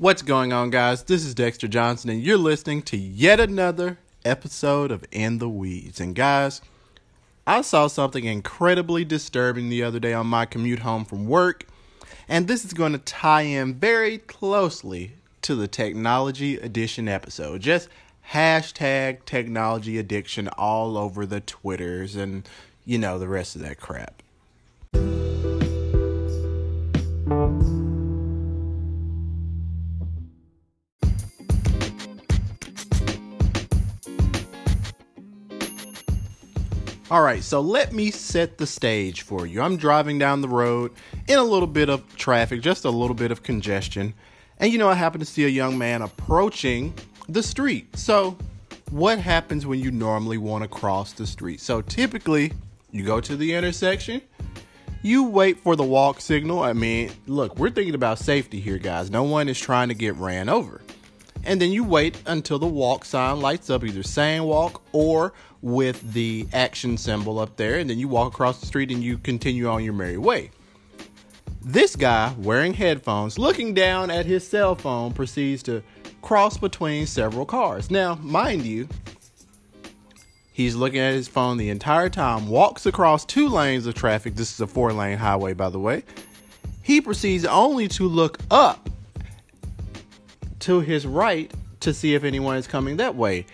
What's going on, guys? This is Dexter Johnson, and you're listening to yet another episode of In the Weeds. And, guys, I saw something incredibly disturbing the other day on my commute home from work, and this is going to tie in very closely to the technology addiction episode. Just hashtag technology addiction all over the Twitters and, you know, the rest of that crap. All right, so let me set the stage for you. I'm driving down the road in a little bit of traffic, just a little bit of congestion. And you know, I happen to see a young man approaching the street. So, what happens when you normally want to cross the street? So, typically, you go to the intersection, you wait for the walk signal. I mean, look, we're thinking about safety here, guys. No one is trying to get ran over and then you wait until the walk sign lights up, either saying walk or with the action symbol up there, and then you walk across the street and you continue on your merry way. This guy, wearing headphones, looking down at his cell phone, proceeds to cross between several cars. Now, mind you, he's looking at his phone the entire time, walks across two lanes of traffic. This is a four lane highway, by the way. He proceeds only to look up to his right to see if anyone is coming that way.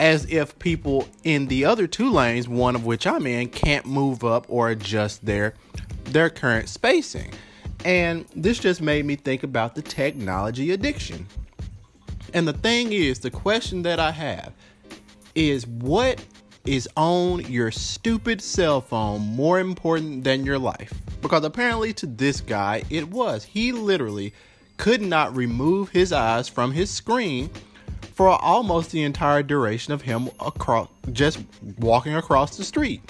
As if people in the other two lanes, one of which I'm in, can't move up or adjust their their current spacing. And this just made me think about the technology addiction. And the thing is, the question that I have is what is on your stupid cell phone more important than your life? Because apparently to this guy it was. He literally could not remove his eyes from his screen for almost the entire duration of him across just walking across the street.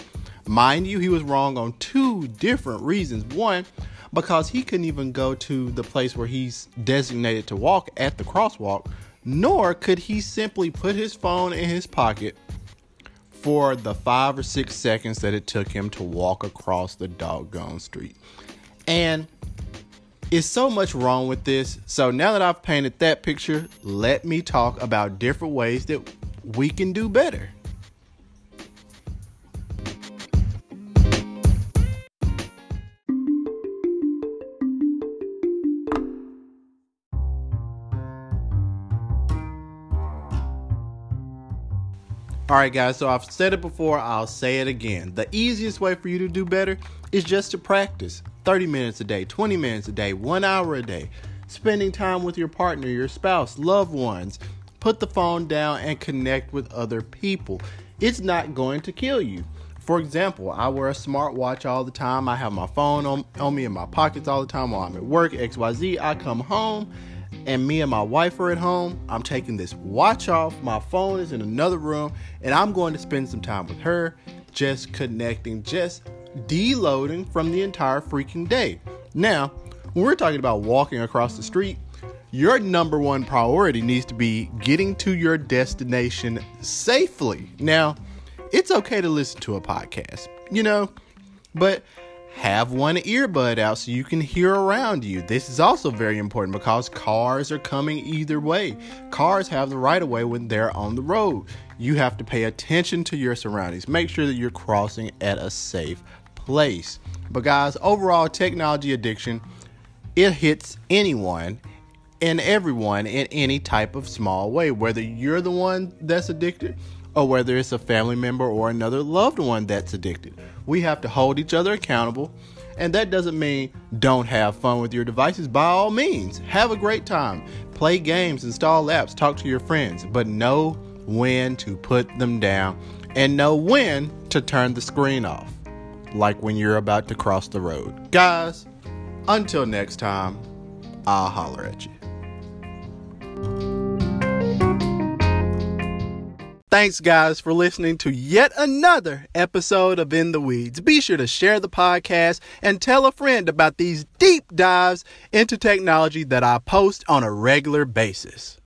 Mind you, he was wrong on two different reasons. One, because he couldn't even go to the place where he's designated to walk at the crosswalk, nor could he simply put his phone in his pocket for the five or six seconds that it took him to walk across the doggone street. And is so much wrong with this. So now that I've painted that picture, let me talk about different ways that we can do better. All right, guys, so I've said it before, I'll say it again. The easiest way for you to do better is just to practice 30 minutes a day, 20 minutes a day, one hour a day. Spending time with your partner, your spouse, loved ones. Put the phone down and connect with other people. It's not going to kill you. For example, I wear a smartwatch all the time. I have my phone on, on me in my pockets all the time while I'm at work, XYZ. I come home and me and my wife are at home, I'm taking this watch off. My phone is in another room, and I'm going to spend some time with her, just connecting, just deloading from the entire freaking day. Now, when we're talking about walking across the street, your number one priority needs to be getting to your destination safely. Now, it's okay to listen to a podcast, you know, but have one earbud out so you can hear around you. This is also very important because cars are coming either way. Cars have the right of way when they're on the road. You have to pay attention to your surroundings. Make sure that you're crossing at a safe place. But guys, overall technology addiction it hits anyone and everyone in any type of small way, whether you're the one that's addicted or whether it's a family member or another loved one that's addicted. We have to hold each other accountable. And that doesn't mean don't have fun with your devices. By all means, have a great time. Play games, install apps, talk to your friends, but know when to put them down and know when to turn the screen off, like when you're about to cross the road. Guys, until next time, I'll holler at you. Thanks, guys, for listening to yet another episode of In the Weeds. Be sure to share the podcast and tell a friend about these deep dives into technology that I post on a regular basis.